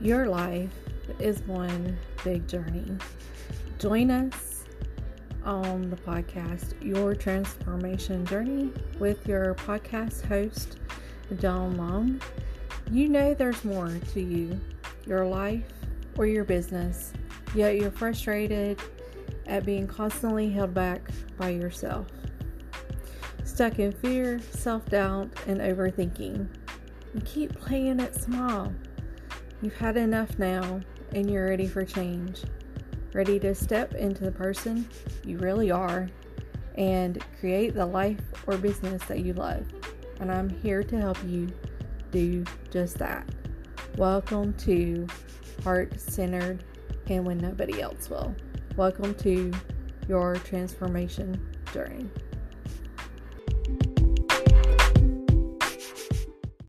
Your life is one big journey. Join us on the podcast, Your Transformation Journey, with your podcast host, Dawn Long. You know there's more to you, your life, or your business, yet you're frustrated at being constantly held back by yourself. Stuck in fear, self doubt, and overthinking. And keep playing it small. You've had enough now, and you're ready for change. Ready to step into the person you really are and create the life or business that you love. And I'm here to help you do just that. Welcome to Heart Centered and When Nobody Else Will. Welcome to your transformation journey.